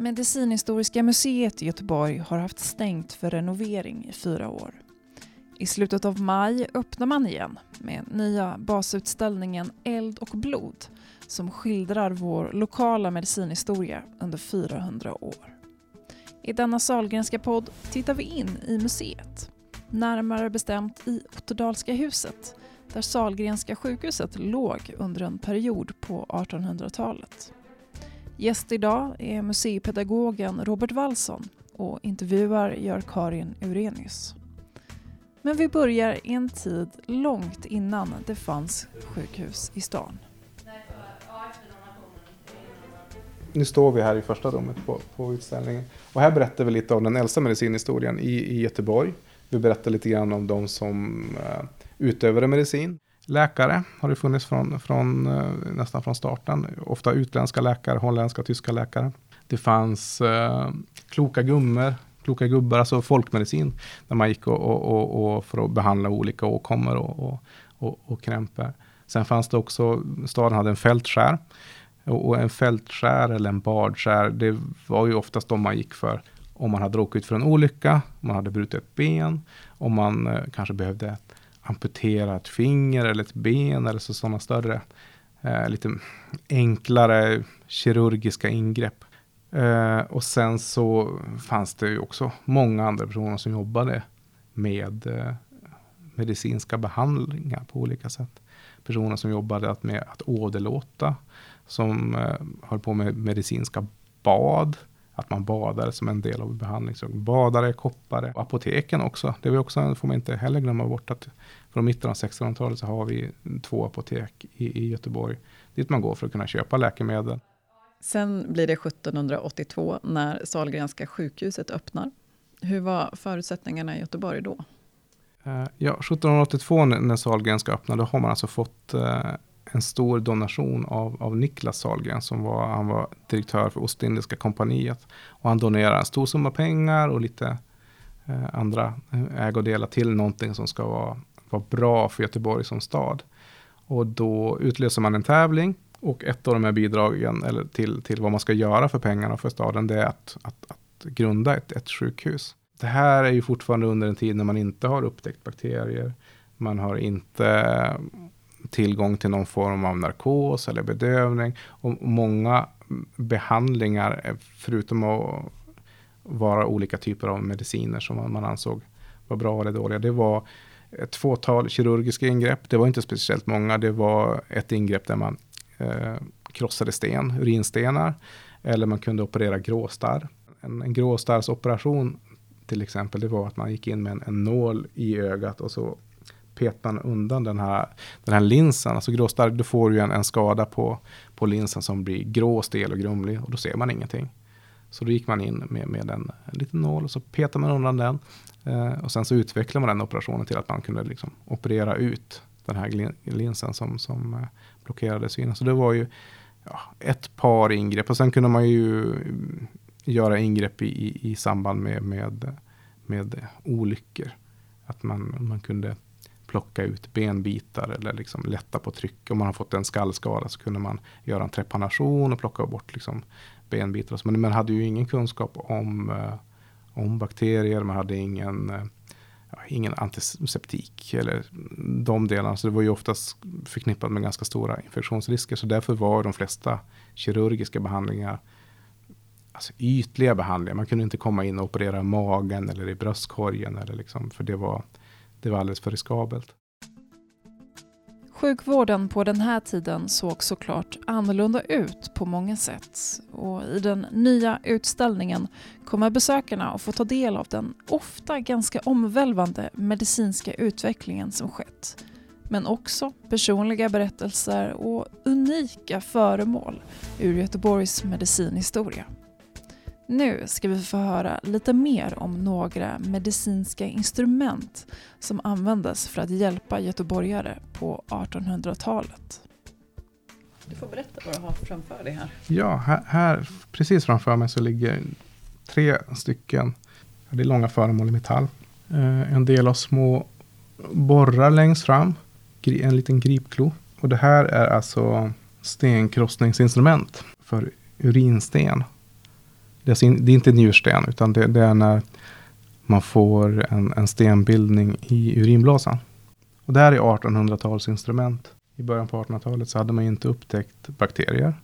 Medicinhistoriska museet i Göteborg har haft stängt för renovering i fyra år. I slutet av maj öppnar man igen med nya basutställningen Eld och blod som skildrar vår lokala medicinhistoria under 400 år. I denna Salgrenska podd tittar vi in i museet. Närmare bestämt i Otterdalska huset där Salgrenska sjukhuset låg under en period på 1800-talet. Gäst idag är museipedagogen Robert Wallson och intervjuar gör Karin Urenius. Men vi börjar i en tid långt innan det fanns sjukhus i stan. Nu står vi här i första rummet på, på utställningen. Och här berättar vi lite om den äldsta medicinhistorien i, i Göteborg. Vi berättar lite grann om de som uh, utövade medicin. Läkare har det funnits från, från, eh, nästan från starten. Ofta utländska läkare, holländska, tyska läkare. Det fanns eh, kloka gummor, kloka gubbar, alltså folkmedicin. Där man gick och, och, och, och för att behandla olika åkommor och, och, och, och krämpor. Sen fanns det också, staden hade en fältskär. Och en fältskär eller en bardskär, det var ju oftast de man gick för om man hade råkat ut för en olycka, om man hade brutit ett ben, om man eh, kanske behövde amputera ett finger eller ett ben eller så sådana större, eh, lite enklare kirurgiska ingrepp. Eh, och sen så fanns det ju också många andra personer som jobbade med eh, medicinska behandlingar på olika sätt. Personer som jobbade med att åderlåta, som eh, höll på med medicinska bad, att man badade som en del av behandlingen. Badare, koppare, apoteken också. Det var också, får man inte heller glömma bort att från mitten av 1600-talet så har vi två apotek i, i Göteborg dit man går för att kunna köpa läkemedel. Sen blir det 1782 när Salgrenska sjukhuset öppnar. Hur var förutsättningarna i Göteborg då? Uh, ja, 1782 när Salgrenska öppnade, har man alltså fått uh, en stor donation av, av Niklas Salgren som var, han var direktör för Ostindiska kompaniet. Och han donerade en stor summa pengar och lite uh, andra ägodelar till någonting som ska vara, var bra för Göteborg som stad. Och då utlöser man en tävling och ett av de här bidragen eller till, till vad man ska göra för pengarna för staden, det är att, att, att grunda ett, ett sjukhus. Det här är ju fortfarande under en tid när man inte har upptäckt bakterier. Man har inte eh, tillgång till någon form av narkos eller bedövning. Och många behandlingar, förutom att vara olika typer av mediciner som man, man ansåg var bra eller dåliga, det var ett fåtal kirurgiska ingrepp. Det var inte speciellt många. Det var ett ingrepp där man eh, krossade sten, urinstenar. Eller man kunde operera gråstarr. En, en gråstarrsoperation till exempel, det var att man gick in med en, en nål i ögat och så petade man undan den här, den här linsen. Alltså gråstarr, då får du en, en skada på, på linsen som blir grå, stel och grumlig och då ser man ingenting. Så då gick man in med, med en, en liten nål och så petade man undan den. Eh, och sen så utvecklade man den operationen till att man kunde liksom operera ut den här linsen som, som eh, blockerade synen. Så det var ju ja, ett par ingrepp och sen kunde man ju mm, göra ingrepp i, i, i samband med, med, med olyckor. Att man, man kunde plocka ut benbitar eller liksom lätta på tryck. Om man har fått en skallskada så kunde man göra en trepanation och plocka bort liksom benbitar. Men man hade ju ingen kunskap om, eh, om bakterier, man hade ingen eh, ingen antiseptik eller de delarna. Så det var ju oftast förknippat med ganska stora infektionsrisker. Så därför var de flesta kirurgiska behandlingar alltså ytliga behandlingar. Man kunde inte komma in och operera magen eller i bröstkorgen. Eller liksom, för det var, det var alldeles för riskabelt. Sjukvården på den här tiden såg såklart annorlunda ut på många sätt och i den nya utställningen kommer besökarna att få ta del av den ofta ganska omvälvande medicinska utvecklingen som skett. Men också personliga berättelser och unika föremål ur Göteborgs medicinhistoria. Nu ska vi få höra lite mer om några medicinska instrument som användes för att hjälpa göteborgare på 1800-talet. Du får berätta vad du har framför dig här. Ja, här, här precis framför mig så ligger tre stycken, det är långa föremål i metall. Eh, en del av små borrar längst fram, en liten gripklo. Och det här är alltså stenkrossningsinstrument för urinsten det är, det är inte njursten, utan det, det är när man får en, en stenbildning i urinblåsan. Och det här är 1800-talsinstrument. I början på 1800-talet så hade man inte upptäckt bakterier.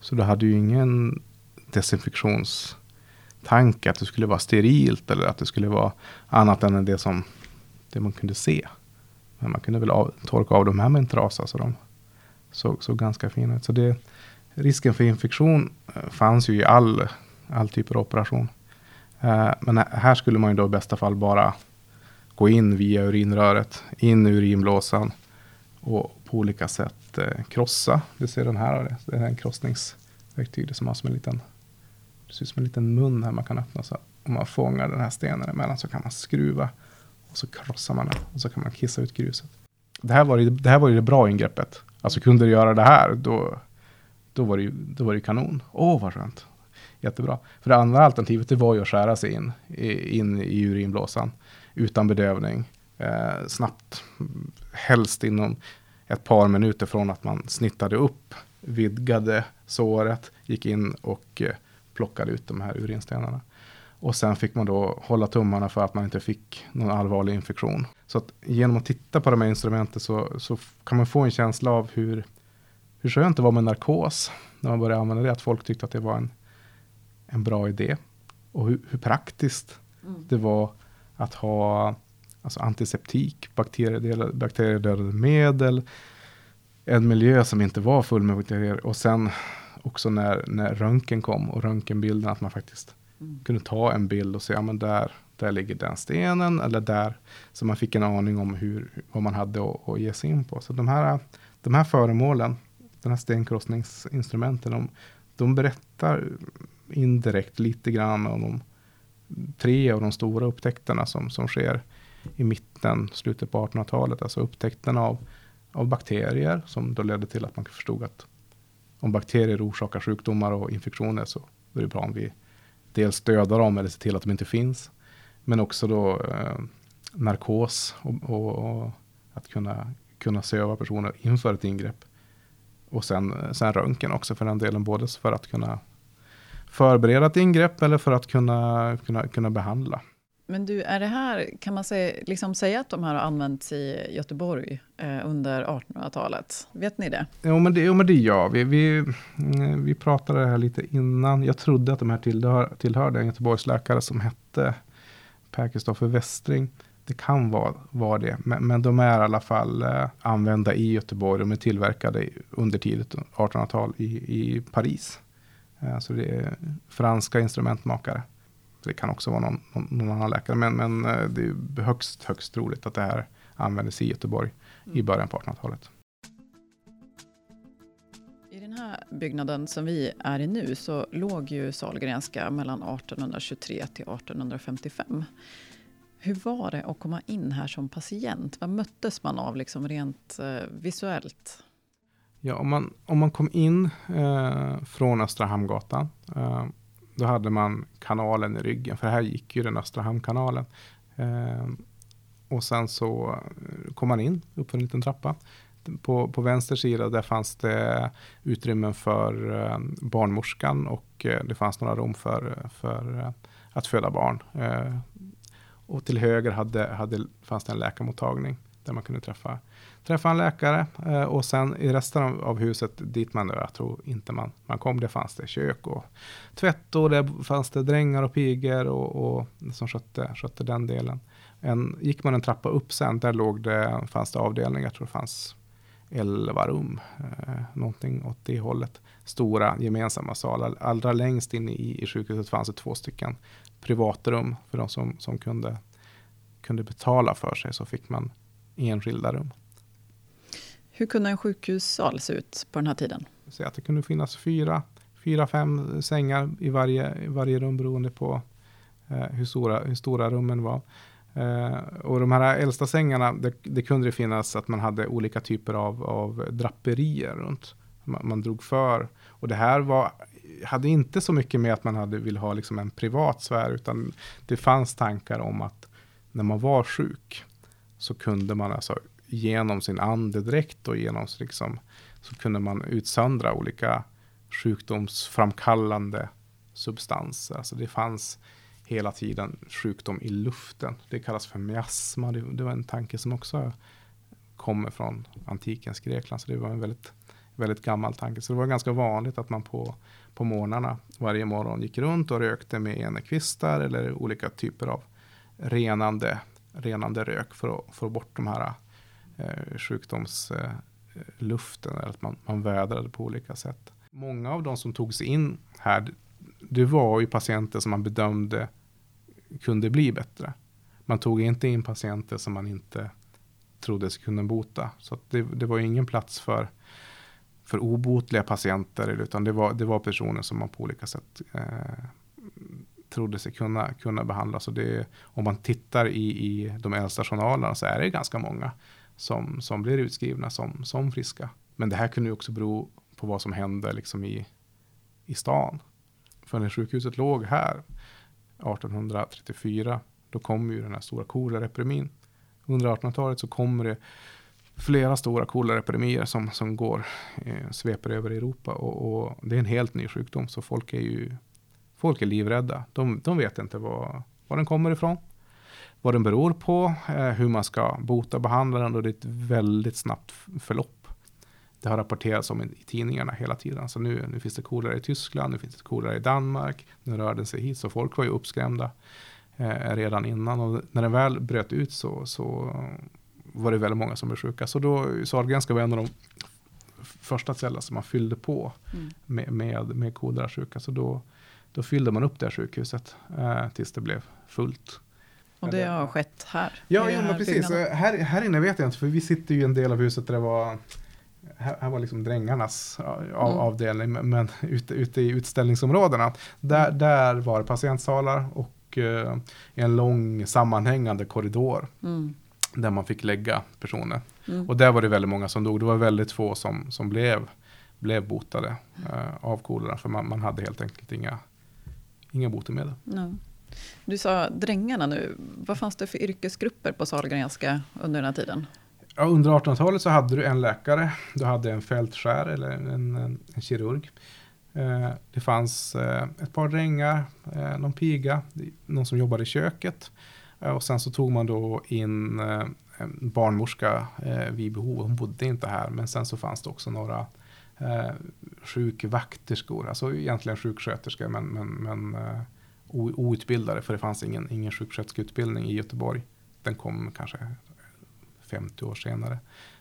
Så du hade ju ingen desinfektionstanke att det skulle vara sterilt eller att det skulle vara annat än det som det man kunde se. Men man kunde väl av, torka av de här med en trasa så de såg, såg ganska fina ut. Så det, risken för infektion eh, fanns ju i all, all typ av operation. Eh, men här skulle man ju då i bästa fall bara gå in via urinröret, in i urinblåsan och på olika sätt eh, krossa. Du ser den här, det är en krossningsverktyg det som har som en liten, det ser ut som en liten mun här man kan öppna. Så om man fångar den här stenen emellan så kan man skruva och så krossar man den och så kan man kissa ut gruset. Det här var ju det, här var ju det bra ingreppet. Alltså kunde du göra det här, då, då, var, det ju, då var det kanon. Åh, oh, vad skönt. Jättebra. För det andra alternativet det var ju att skära sig in, in i urinblåsan utan bedövning. Eh, snabbt, helst inom ett par minuter från att man snittade upp, vidgade såret, gick in och eh, plockade ut de här urinstenarna. Och sen fick man då hålla tummarna för att man inte fick någon allvarlig infektion. Så att genom att titta på de här instrumenten så, så kan man få en känsla av hur, hur skönt det var med narkos när man började använda det. Att folk tyckte att det var en, en bra idé. Och hur, hur praktiskt mm. det var att ha alltså antiseptik, bakteriedödande medel, en miljö som inte var full med bakterier och sen också när, när röntgen kom och röntgenbilden att man faktiskt mm. kunde ta en bild och se, ja men där, där ligger den stenen eller där. Så man fick en aning om hur, vad man hade att, att ge sig in på. Så de här, de här föremålen, de här stenkrossningsinstrumenten, de, de berättar indirekt lite grann om de tre av de stora upptäckterna som, som sker i mitten, slutet på 1800-talet. Alltså upptäckten av, av bakterier som då ledde till att man förstod att om bakterier orsakar sjukdomar och infektioner så är det bra om vi dels dödar dem eller ser till att de inte finns. Men också då eh, narkos och, och, och, att kunna, kunna söva personer inför ett ingrepp. Och sen, eh, sen röntgen också för den delen, både för att kunna förbereda ett ingrepp eller för att kunna, kunna, kunna behandla. Men du, är det här, kan man säga, liksom säga att de här har använts i Göteborg eh, under 1800-talet? Vet ni det? Jo, men det, jo, men det gör vi. vi. Mm, vi pratade här lite innan. Jag trodde att de här tillhör, tillhörde en Göteborgsläkare som hette Per Kristoffer Westring. Det kan vara, vara det, men, men de är i alla fall eh, använda i Göteborg. De är tillverkade under tidigt 1800-tal i, i Paris. Eh, så det är franska instrumentmakare. Det kan också vara någon, någon annan läkare, men, men eh, det är högst, högst troligt att det här användes i Göteborg mm. i början på 1800-talet. I den här byggnaden som vi är i nu så låg ju Salgrenska mellan 1823 till 1855. Hur var det att komma in här som patient? Vad möttes man av liksom rent eh, visuellt? Ja, om man, om man kom in eh, från Östra Hamngatan, eh, då hade man kanalen i ryggen, för här gick ju den Östra Hamnkanalen. Eh, och sen så eh, kom man in upp för en liten trappa. På, på vänster sida där fanns det utrymmen för eh, barnmorskan och eh, det fanns några rum för, för eh, att föda barn. Eh, och till höger hade, hade, fanns det en läkarmottagning där man kunde träffa träffa en läkare eh, och sen i resten av, av huset dit man, jag tror inte man, man kom, det fanns det kök och tvätt och det fanns det drängar och pigor och, och som skötte, skötte den delen. En, gick man en trappa upp sen, där låg det, fanns det avdelningar, jag tror det fanns 11 rum, eh, någonting åt det hållet. Stora gemensamma salar. Allra längst in i, i sjukhuset fanns det två stycken privatrum för de som, som kunde, kunde betala för sig, så fick man enskilda rum. Hur kunde en sjukhussal se ut på den här tiden? Så att det kunde finnas fyra, fyra fem sängar i varje, i varje rum beroende på eh, hur, stora, hur stora rummen var. Eh, och de här äldsta sängarna, det, det, kunde det finnas att man hade olika typer av, av draperier runt. Man, man, drog för. Och det här var, hade inte så mycket med att man hade, ville ha liksom en privat sfär, utan det fanns tankar om att när man var sjuk så kunde man alltså genom sin andedräkt och genom liksom, så kunde man utsöndra olika sjukdomsframkallande substanser. Alltså det fanns hela tiden sjukdom i luften. Det kallas för miasma. Det, det var en tanke som också kommer från antikens Grekland. Så det var en väldigt, väldigt gammal tanke. Så det var ganska vanligt att man på, på morgnarna varje morgon gick runt och rökte med enekvistar eller olika typer av renande, renande rök för att få bort de här eh, sjukdomsluften. eller att man, man vädrade på olika sätt. Många av de som togs in här, det var ju patienter som man bedömde kunde bli bättre. Man tog inte in patienter som man inte trodde sig kunna bota. Så det, det var ingen plats för, för obotliga patienter, utan det var, det var personer som man på olika sätt eh, trodde sig kunna, kunna behandla. Så det, om man tittar i, i de äldsta journalerna så är det ganska många som, som blir utskrivna som, som friska. Men det här kunde ju också bero på vad som hände liksom i, i stan. För när sjukhuset låg här 1834, då kom ju den här stora koleraepidemin. Under 1800-talet så kommer det flera stora koleraepidemier som, som går, eh, sveper över Europa. Och, och, det är en helt ny sjukdom, så folk är ju folk är livrädda. De, de vet inte var, var den kommer ifrån, vad den beror på, eh, hur man ska bota och behandla den och det är ett väldigt snabbt förlopp det har rapporterats om i, tidningarna hela tiden. Så nu, nu finns det kolera i Tyskland, nu finns det kolera i Danmark, nu rör den sig hit. Så folk var ju uppskrämda eh, redan innan. Och när den väl bröt ut så, så var det väldigt många som blev sjuka. Så då, Sahlgrenska var en av de första ställen som man fyllde på mm. med, med, med kolerasjuka. Så då, då fyllde man upp det här sjukhuset eh, tills det blev fullt. Och det har skett här? Ja, ja men precis. Här, här inne vet jag inte, för vi sitter ju i en del av huset där det var här, här var liksom drängarnas av, mm. avdelning, men ute, ute i utställningsområdena, där, mm. där var patientsalar och eh, en lång sammanhängande korridor. Mm. Där man fick lägga personer. Mm. Och där var det väldigt många som dog. Det var väldigt få som, som blev, blev botade eh, av kolera. För man, man hade helt enkelt inga, inga botemedel. No. Du sa drängarna nu. Vad fanns det för yrkesgrupper på Sahlgrenska under den här tiden? Ja, under 1800-talet så hade du en läkare, du hade en fältskär eller en, en, en kirurg. Eh, det fanns eh, ett par drängar, eh, någon piga, någon som jobbade i köket. Och sen så tog man då in en barnmorska eh, vid behov. Hon bodde inte här, men sen så fanns det också några eh, sjukvakterskor, alltså egentligen sjuksköterskor, men, men, men eh, outbildade, för det fanns ingen, ingen sjuksköterskeutbildning i Göteborg. Den kom kanske 50 år senare.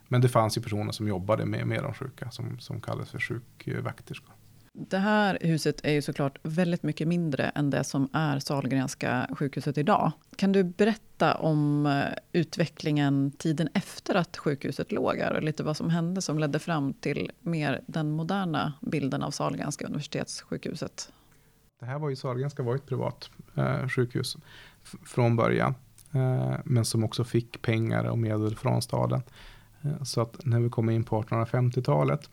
Men det fanns ju personer som jobbade med, med de sjuka som, som kallades för sjukvakterskor. Eh, det här huset är ju såklart väldigt mycket mindre än det som är Sahlgrenska sjukhuset idag. Kan du berätta om eh, utvecklingen tiden efter att sjukhuset låg här och lite vad som hände som ledde fram till mer den moderna bilden av Sahlgrenska universitetssjukhuset? Det här var ju Sahlgrenska var ett privat eh, sjukhus från början. Eh, men som också fick pengar och medel från staden. Eh, så att när vi kom in på 1850-talet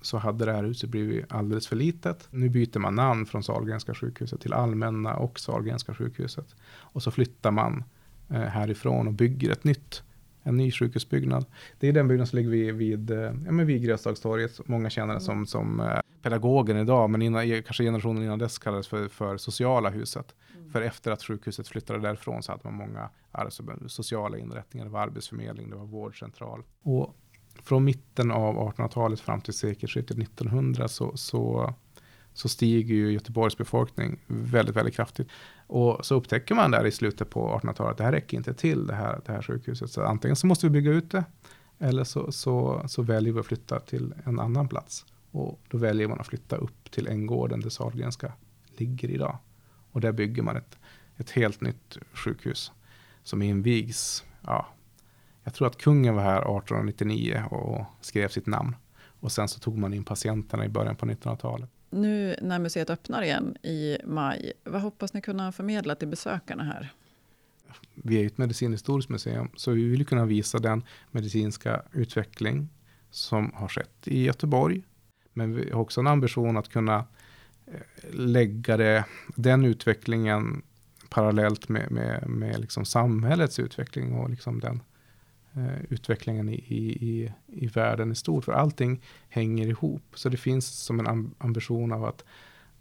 så hade det här huset blivit alldeles för litet. Nu byter man namn från Sahlgrenska sjukhuset till Allmänna och Sahlgrenska sjukhuset. Och så flyttar man eh, härifrån och bygger ett nytt, en ny sjukhusbyggnad. Det är den byggnaden som ligger vid, vid, ja, vid Grösdagstorget. Många känner det som, som pedagogen idag, men innan, kanske generationen innan dess kallades för, för sociala huset. Mm. För efter att sjukhuset flyttade därifrån så hade man många alltså, sociala inrättningar. Det var arbetsförmedling, det var vårdcentral. Och från mitten av 1800-talet fram till sekelskiftet 1900 så, så, så stiger ju Göteborgs befolkning väldigt, väldigt kraftigt. Och så upptäcker man där i slutet på 1800-talet att det här räcker inte till det här, det här sjukhuset. Så antingen så måste vi bygga ut det eller så, så, så väljer vi att flytta till en annan plats. Och då väljer man att flytta upp till Änggården där Sahlgrenska ligger idag. Och där bygger man ett, ett helt nytt sjukhus som invigs. Ja, jag tror att kungen var här 1899 och skrev sitt namn. Och sen så tog man in patienterna i början på 1900-talet. Nu när museet öppnar igen i maj, vad hoppas ni kunna förmedla till besökarna här? Vi är ett medicinhistoriskt museum, så vi vill kunna visa den medicinska utveckling som har skett i Göteborg. Men vi har också en ambition att kunna lägga det, den utvecklingen parallellt med, med, med liksom samhällets utveckling och liksom den eh, utvecklingen i, i, i världen i stort. För allting hänger ihop. Så det finns som en ambition av att,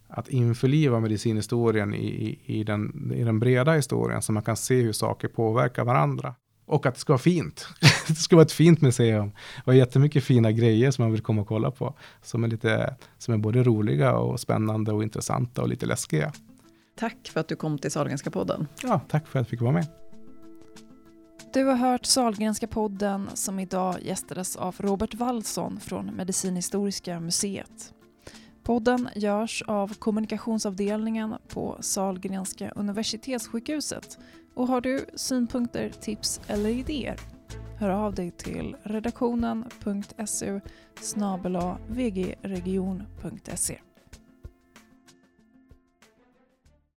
att införliva medicinhistorien i, i, i, den, i den breda historien så man kan se hur saker påverkar varandra. Och att det ska vara fint. det ska vara ett fint museum. Och jättemycket fina grejer som man vill komma och kolla på. Som är, lite, som är både roliga och spännande och intressanta och lite läskiga. Tack för att du kom till Sahlgrenska podden. Ja, tack för att jag fick vara med. Du har hört Sahlgrenska podden som idag gästades av Robert Wallson från Medicinhistoriska museet. Podden görs av kommunikationsavdelningen på Sahlgrenska universitetssjukhuset och har du synpunkter, tips eller idéer hör av dig till redaktionen.su vgregion.se